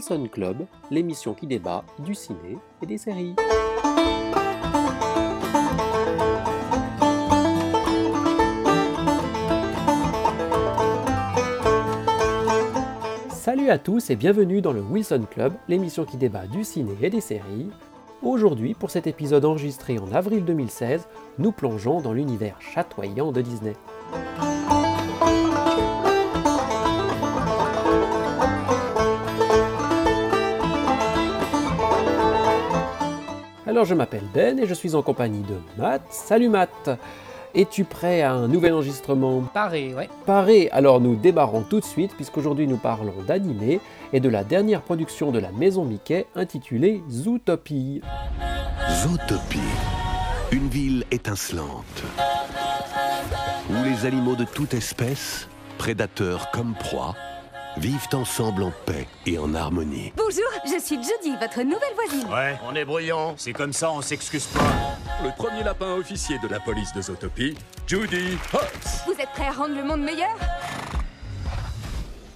Wilson Club, l'émission qui débat du ciné et des séries. Salut à tous et bienvenue dans le Wilson Club, l'émission qui débat du ciné et des séries. Aujourd'hui, pour cet épisode enregistré en avril 2016, nous plongeons dans l'univers chatoyant de Disney. Alors je m'appelle Ben et je suis en compagnie de Matt. Salut Matt Es-tu prêt à un nouvel enregistrement? Paré, ouais. Paré Alors nous démarrons tout de suite puisqu'aujourd'hui nous parlons d'animé et de la dernière production de la maison Mickey intitulée Zootopie. Zootopie, une ville étincelante, où les animaux de toute espèce, prédateurs comme proies, vivent ensemble en paix et en harmonie. Bonjour, je suis Judy, votre nouvelle voisine. Ouais, on est bruyant. C'est comme ça, on s'excuse pas. Le premier lapin officier de la police de Zootopie, Judy Hopps. Vous êtes prêts à rendre le monde meilleur?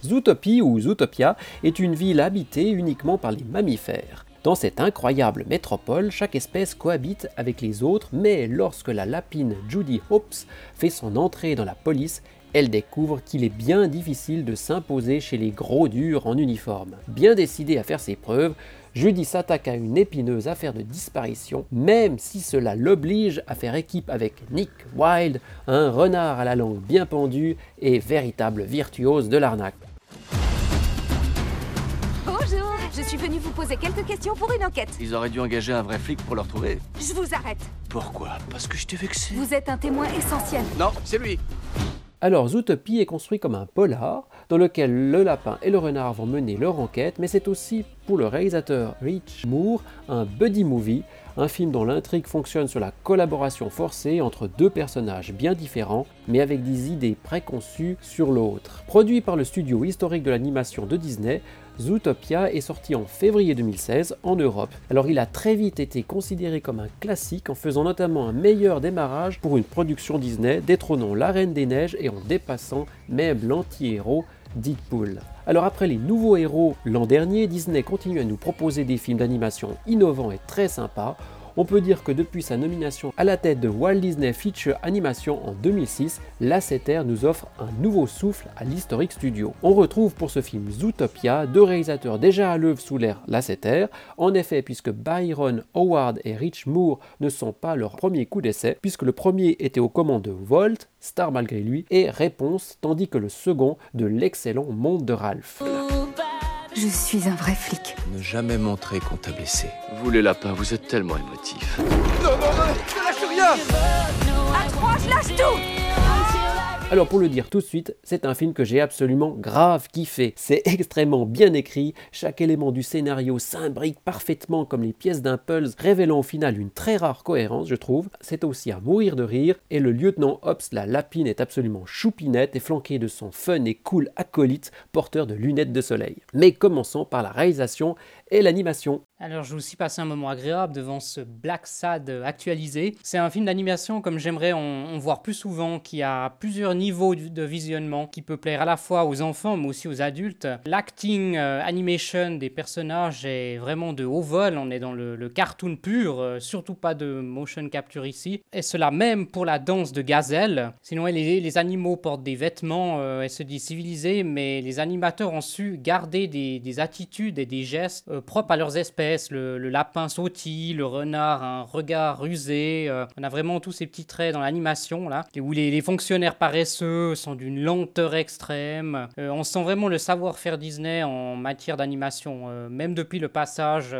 Zootopie ou Zootopia est une ville habitée uniquement par les mammifères. Dans cette incroyable métropole, chaque espèce cohabite avec les autres, mais lorsque la lapine Judy Hopps fait son entrée dans la police, elle découvre qu'il est bien difficile de s'imposer chez les gros durs en uniforme. Bien décidée à faire ses preuves, Judy s'attaque à une épineuse affaire de disparition, même si cela l'oblige à faire équipe avec Nick Wilde, un renard à la langue bien pendue et véritable virtuose de l'arnaque. Bonjour, je suis venue vous poser quelques questions pour une enquête. Ils auraient dû engager un vrai flic pour le retrouver. Je vous arrête. Pourquoi? Parce que je t'ai vexé. Vous êtes un témoin essentiel. Non, c'est lui. Alors Zootopie est construit comme un polar dans lequel le lapin et le renard vont mener leur enquête, mais c'est aussi pour le réalisateur Rich Moore un buddy movie, un film dont l'intrigue fonctionne sur la collaboration forcée entre deux personnages bien différents, mais avec des idées préconçues sur l'autre. Produit par le studio historique de l'animation de Disney, Zootopia est sorti en février 2016 en Europe. Alors il a très vite été considéré comme un classique en faisant notamment un meilleur démarrage pour une production Disney, détrônant La Reine des Neiges et en dépassant même l'anti-héros Deadpool. Alors après les nouveaux héros l'an dernier, Disney continue à nous proposer des films d'animation innovants et très sympas. On peut dire que depuis sa nomination à la tête de Walt Disney Feature Animation en 2006, Lasseter nous offre un nouveau souffle à l'historique studio. On retrouve pour ce film Zootopia deux réalisateurs déjà à l'œuvre sous l'ère Lasseter. En effet, puisque Byron Howard et Rich Moore ne sont pas leur premier coup d'essai, puisque le premier était aux commandes de Walt, star malgré lui, et Réponse, tandis que le second de l'excellent Monde de Ralph. Je suis un vrai flic. Ne jamais montrer qu'on t'a blessé. Vous les lapins, vous êtes tellement émotifs. À trois, je lâche tout Alors pour le dire tout de suite, c'est un film que j'ai absolument grave kiffé. C'est extrêmement bien écrit, chaque élément du scénario s'imbrique parfaitement comme les pièces d'un pulse, révélant au final une très rare cohérence, je trouve. C'est aussi à mourir de rire, et le lieutenant Hobbs, la lapine, est absolument choupinette et flanqué de son fun et cool acolyte, porteur de lunettes de soleil. Mais commençons par la réalisation l'animation. Alors, je vous suis passé un moment agréable devant ce Black Sad actualisé. C'est un film d'animation comme j'aimerais en, voir plus souvent, qui a plusieurs niveaux de visionnement, qui peut plaire à la fois aux enfants mais aussi aux adultes. L'acting euh, animation des personnages est vraiment de haut vol. On est dans le, cartoon pur, euh, surtout pas de motion capture ici. Et cela même pour la danse de gazelle. Sinon, les, les animaux portent des vêtements euh, et se disent civilisés, mais les animateurs ont su garder des, des attitudes et des gestes euh, propres à leurs espèces. Le, lapin sautille, le renard a un regard rusé. euh, on a vraiment tous ces petits traits dans l'animation là, où les, fonctionnaires paresseux sont d'une lenteur extrême. Euh, on sent vraiment le savoir-faire Disney en matière d'animation. Euh, même depuis le passage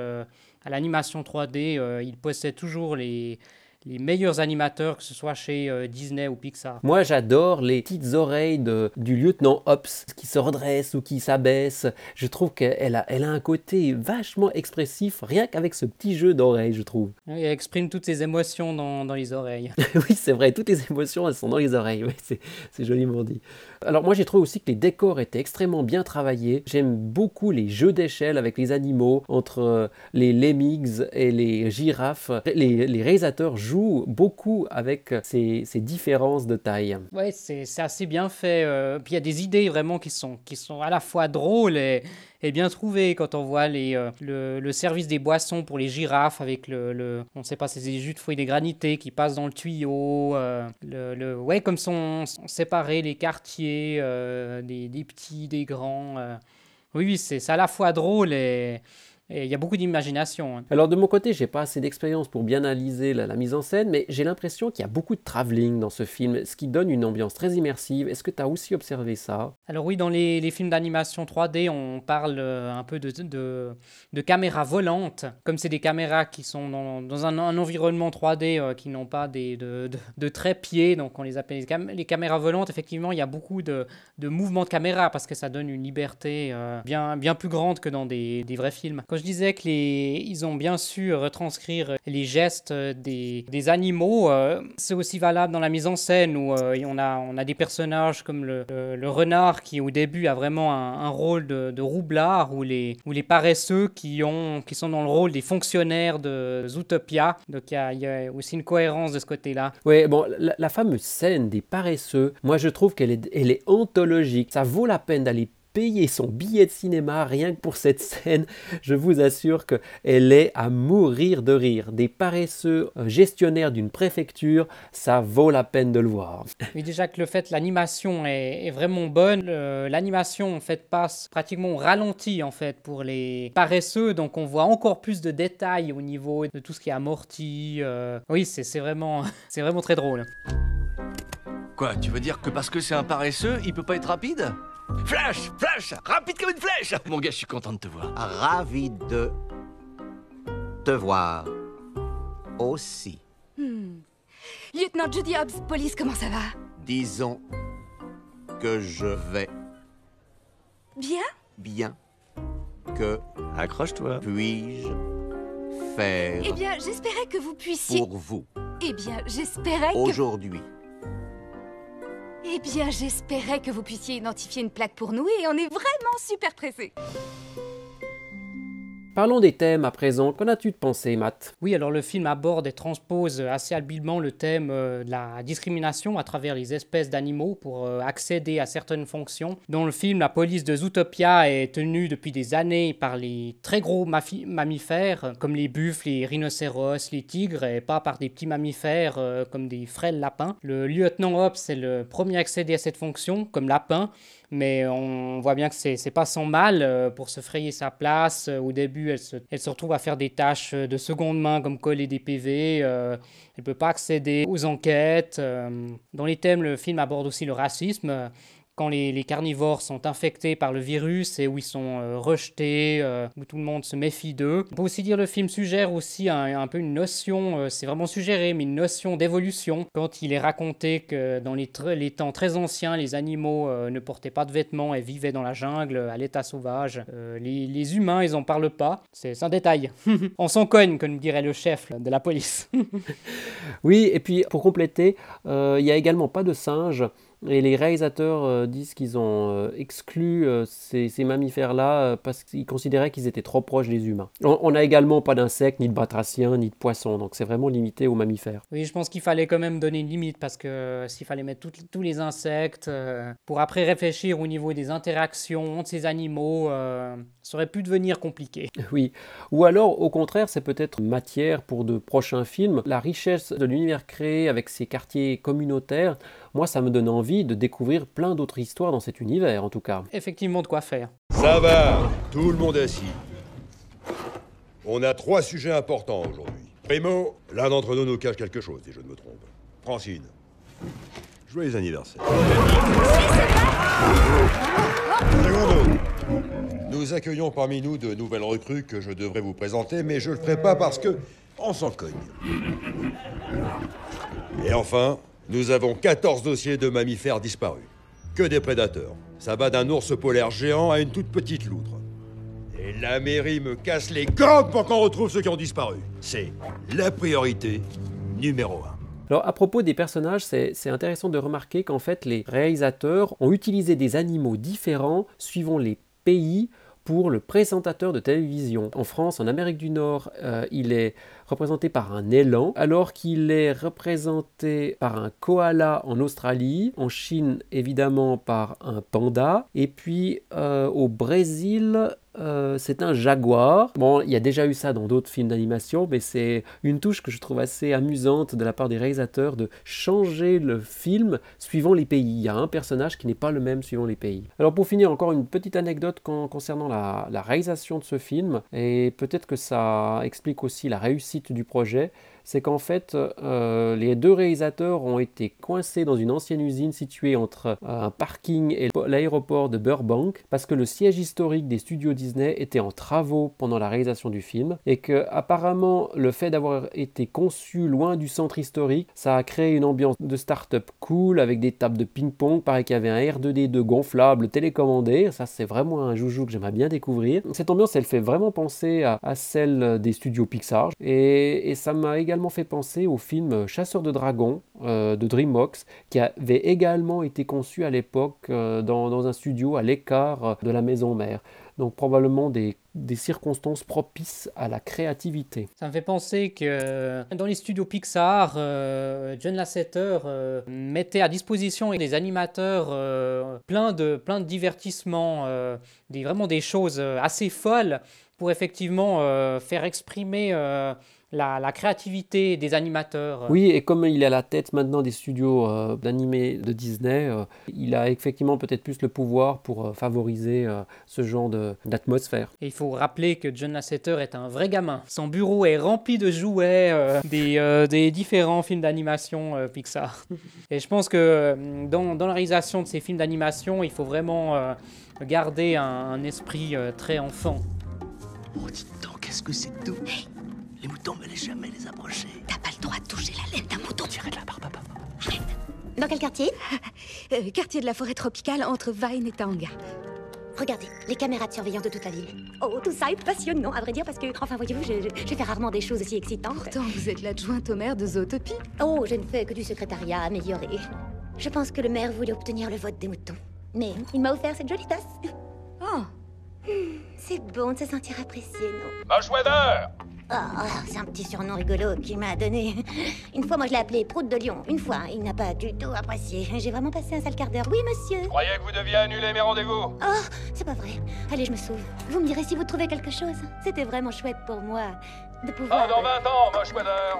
à l'animation 3D, euh, il possède toujours les les meilleurs animateurs, que ce soit chez euh, Disney ou Pixar. Moi j'adore les petites oreilles de- du lieutenant Hobbs qui se redresse ou qui s'abaisse. Je trouve qu'elle a, elle a un côté vachement expressif rien qu'avec ce petit jeu d'oreilles, je trouve. Il exprime toutes ses émotions dans, dans les oreilles. oui, c'est vrai, toutes les émotions, elles sont dans les oreilles. C'est, c'est joliment dit. Alors, moi, j'ai trouvé aussi que les décors étaient extrêmement bien travaillés. J'aime beaucoup les jeux d'échelle avec les animaux, entre euh, les lemmings et les girafes. Les, les réalisateurs jouent joue beaucoup avec ces, différences de taille. Ouais, c'est assez bien fait. Euh, puis il y a des idées vraiment qui sont, qui sont à la fois drôles et, bien trouvées quand on voit les, euh, le, service des boissons pour les girafes avec le, on ne sait pas, c'est des jus de fruits dégranités qui passent dans le tuyau. Euh, le, ouais, comme sont, séparés les quartiers, des, des, petits, des grands. oui, oui, c'est à la fois drôle et et il y a beaucoup d'imagination. Hein. Alors de mon côté, j'ai pas assez d'expérience pour bien analyser la, mise en scène, mais j'ai l'impression qu'il y a beaucoup de travelling dans ce film, ce qui donne une ambiance très immersive. Est-ce que tu as aussi observé ça? Alors oui, dans les, les films d'animation 3D, on parle euh, un peu de, de, de caméras volantes, comme c'est des caméras qui sont dans, dans un, environnement 3D euh, qui n'ont pas des, de, de, trépieds, donc on les appelle les, caméras volantes. Effectivement, il y a beaucoup de, de mouvements de caméra parce que ça donne une liberté euh, bien, bien plus grande que dans des, des vrais films je disais que les, ils ont bien su retranscrire les gestes des, animaux, euh, c'est aussi valable dans la mise en scène où euh, on, a, des personnages comme le, renard qui au début a vraiment un, rôle de, roublard ou les, ou les paresseux qui, ont, qui sont dans le rôle des fonctionnaires de Zootopia. Donc il y, a aussi une cohérence de ce côté-là. Oui, bon, la, la fameuse scène des paresseux, moi je trouve qu'elle est, elle est ontologique. Ça vaut la peine d'aller payer son billet de cinéma rien que pour cette scène. Je vous assure qu'elle est à mourir de rire. Des paresseux gestionnaires d'une préfecture, ça vaut la peine de le voir. Oui, déjà que le fait, l'animation est, vraiment bonne. L'animation, en fait, passe pratiquement au ralenti, en fait, pour les paresseux. Donc, on voit encore plus de détails au niveau de tout ce qui est amorti. Euh. Oui, c'est vraiment, vraiment très drôle. Quoi, tu veux dire que parce que c'est un paresseux, il peut pas être rapide? Flash Flash Rapide comme une flèche Mon gars, je suis content de te voir. Ravi de te voir aussi. Hmm. Lieutenant Judy Hobbs, police, comment ça va? Disons que je vais Bien? bien. Que Accroche-toi. puis-je faire Eh bien, j'espérais que vous puissiez... pour vous Eh bien, j'espérais que... aujourd'hui Eh bien, j'espérais que vous puissiez identifier une plaque pour nous et on est vraiment super pressés. Parlons des thèmes à présent. Qu'en as-tu de pensé, Matt? Oui, alors le film aborde et transpose assez habilement le thème euh, de la discrimination à travers les espèces d'animaux pour euh, accéder à certaines fonctions. Dans le film, la police de Zootopia est tenue depuis des années par les très gros mammifères, comme les buffles, les rhinocéros, les tigres, et pas par des petits mammifères euh, comme des frêles lapins. Le lieutenant Hobbs est le premier à accéder à cette fonction, comme lapin, mais on voit bien que c'est pas sans mal euh, pour se frayer sa place. Euh, au début, elle se, elle se, retrouve à faire des tâches de seconde main comme coller des PV. Euh, elle peut pas accéder aux enquêtes. Dans les thèmes, le film aborde aussi le racisme quand les, carnivores sont infectés par le virus et où ils sont euh, rejetés, euh, où tout le monde se méfie d'eux. On peut aussi dire le film suggère aussi un, peu une notion, euh, c'est vraiment suggéré, mais une notion d'évolution. Quand il est raconté que dans les, les temps très anciens, les animaux ne portaient pas de vêtements et vivaient dans la jungle à l'état sauvage, les, les, humains, ils n'en parlent pas. C'est un détail. On s'en cogne, comme dirait le chef de la police. oui, et puis pour compléter, il n'y a également pas de singes. Et les réalisateurs euh, disent qu'ils ont euh, exclu euh, ces, mammifères-là parce qu'ils considéraient qu'ils étaient trop proches des humains. On n'a également pas d'insectes, ni de batraciens, ni de poissons, donc c'est vraiment limité aux mammifères. Oui, je pense qu'il fallait quand même donner une limite parce que s'il fallait mettre tous les insectes, pour après réfléchir au niveau des interactions entre ces animaux, ça aurait pu devenir compliqué. Oui, ou alors au contraire, c'est peut-être matière pour de prochains films. La richesse de l'univers créé avec ses quartiers communautaires moi ça me donne envie de découvrir plein d'autres histoires dans cet univers en tout cas. Effectivement de quoi faire. Ça va, tout le monde est assis. On a trois sujets importants aujourd'hui. Primo, l'un d'entre nous nous cache quelque chose, si je ne me trompe. Francine. Joyeux anniversaire. Secondo, nous accueillons parmi nous de nouvelles recrues que je devrais vous présenter, mais je le ferai pas parce que on s'en cogne. Et enfin, nous avons 14 dossiers de mammifères disparus. Que des prédateurs. Ça va d'un ours polaire géant à une toute petite loutre. Et la mairie me casse les cordes pour qu'on retrouve ceux qui ont disparu. C'est la priorité numéro un. Alors à propos des personnages, c'est intéressant de remarquer qu'en fait les réalisateurs ont utilisé des animaux différents suivant les pays pour le présentateur de télévision. En France, en Amérique du Nord, euh, il est représenté par un élan, alors qu'il est représenté par un koala en Australie, en Chine évidemment par un panda, et puis euh, au Brésil euh, c'est un jaguar. Bon, il y a déjà eu ça dans d'autres films d'animation, mais c'est une touche que je trouve assez amusante de la part des réalisateurs de changer le film suivant les pays. Il y a un personnage qui n'est pas le même suivant les pays. Alors pour finir, encore une petite anecdote concernant la, la réalisation de ce film, et peut-être que ça explique aussi la réussite du projet c'est qu'en fait, euh, les deux réalisateurs ont été coincés dans une ancienne usine située entre euh, un parking et l'aéroport de Burbank parce que le siège historique des studios Disney était en travaux pendant la réalisation du film et que apparemment le fait d'avoir été conçu loin du centre historique, ça a créé une ambiance de start-up cool avec des tables de ping-pong, pareil qu'il y avait un R2D2 gonflable télécommandé, ça c'est vraiment un joujou que j'aimerais bien découvrir. Cette ambiance elle fait vraiment penser à, celle des studios Pixar et, et ça m'a également fait penser au film Chasseur de dragons euh, de DreamWorks, qui avait également été conçu à l'époque euh, dans, un studio à l'écart euh, de la maison mère. Donc probablement des, circonstances propices à la créativité. Ça me fait penser que dans les studios Pixar, John Lasseter mettait à disposition des animateurs plein, de, plein de divertissements, des, vraiment des choses assez folles pour effectivement faire exprimer la, créativité des animateurs. Oui, et comme il est à la tête maintenant des studios euh, d'animés de Disney, euh, il a effectivement peut-être plus le pouvoir pour euh, favoriser ce genre d'atmosphère. Et il faut rappeler que John Lasseter est un vrai gamin. Son bureau est rempli de jouets des, des, différents films d'animation Pixar. Et je pense que dans, dans, la réalisation de ces films d'animation, il faut vraiment garder un, un esprit très enfant. Oh, dis donc, qu'est-ce que c'est doux jamais les approcher. T'as pas le droit de toucher la laine d'un mouton. Tirez de la barbe, papa. Arrête. Dans quel quartier? Euh, Quartier de la forêt tropicale entre Vine et Tanga. Regardez, les caméras de surveillance de toute la ville. Oh, tout ça est passionnant, à vrai dire, parce que, enfin, voyez-vous, je, je, fais rarement des choses aussi excitantes. Pourtant, vous êtes l'adjointe au maire de Zootopie. Oh, je ne fais que du secrétariat amélioré. Je pense que le maire voulait obtenir le vote des moutons. Mais il m'a offert cette jolie tasse. Oh C'est bon de se sentir apprécié, non? Oh, c'est un petit surnom rigolo qu'il m'a donné. Une fois, moi, je l'ai appelé Prout de Lion. Une fois, il n'a pas du tout apprécié. J'ai vraiment passé un sale quart d'heure. Oui, monsieur. Je croyais que vous deviez annuler mes rendez-vous. Oh, c'est pas vrai. Allez, je me sauve. Vous me direz si vous trouvez quelque chose. C'était vraiment chouette pour moi de pouvoir... Ah, dans 20 ans, moche weather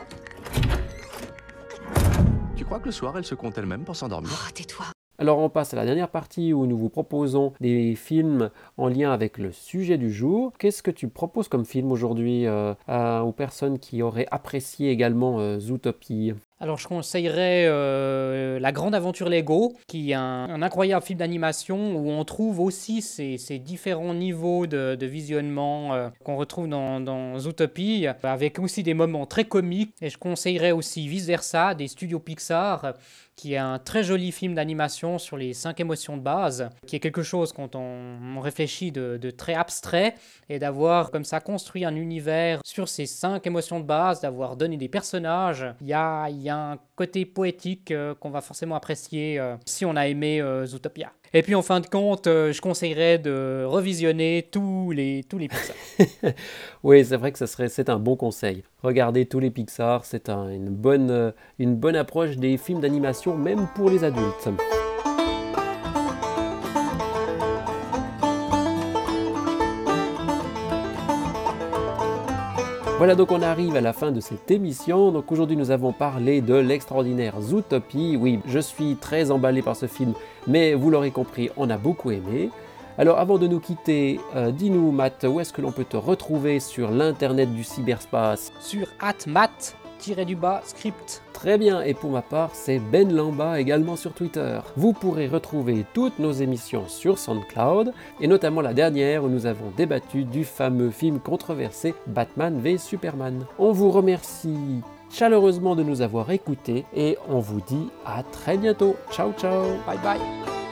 Tu crois que le soir, elle se compte elle-même pour s'endormir? Oh, tais-toi. Alors on passe à la dernière partie où nous vous proposons des films en lien avec le sujet du jour. Qu'est-ce que tu proposes comme film aujourd'hui euh, aux personnes qui auraient apprécié également euh, Zootopie? Alors je conseillerais euh, La Grande Aventure Lego, qui est un, incroyable film d'animation où on trouve aussi ces, différents niveaux de, visionnement qu'on retrouve dans, dans, Zootopie, avec aussi des moments très comiques. Et je conseillerais aussi Vice Versa des studios Pixar, qui est un très joli film d'animation sur les cinq émotions de base, qui est quelque chose quand on, réfléchit de, très abstrait, et d'avoir comme ça construit un univers sur ces cinq émotions de base, d'avoir donné des personnages. Il y a un côté poétique euh, qu'on va forcément apprécier euh, si on a aimé euh, Zootopia. Et puis en fin de compte, je conseillerais de revisionner tous les, tous les Pixar. oui, c'est vrai que serait, c'est un bon conseil. Regardez tous les Pixar, c'est une, bonne, une bonne approche des films d'animation, même pour les adultes. Voilà donc on arrive à la fin de cette émission. Donc aujourd'hui nous avons parlé de l'extraordinaire Zootopie. Oui, je suis très emballé par ce film, mais vous l'aurez compris, on a beaucoup aimé. Alors avant de nous quitter, euh, dis-nous Matt, où est-ce que l'on peut te retrouver sur l'internet du cyberspace? Sur atmat script. Très bien, et pour ma part, c'est Ben Lamba également sur Twitter. Vous pourrez retrouver toutes nos émissions sur SoundCloud, et notamment la dernière où nous avons débattu du fameux film controversé Batman v Superman. On vous remercie chaleureusement de nous avoir écoutés et on vous dit à très bientôt. Ciao ciao. Bye bye.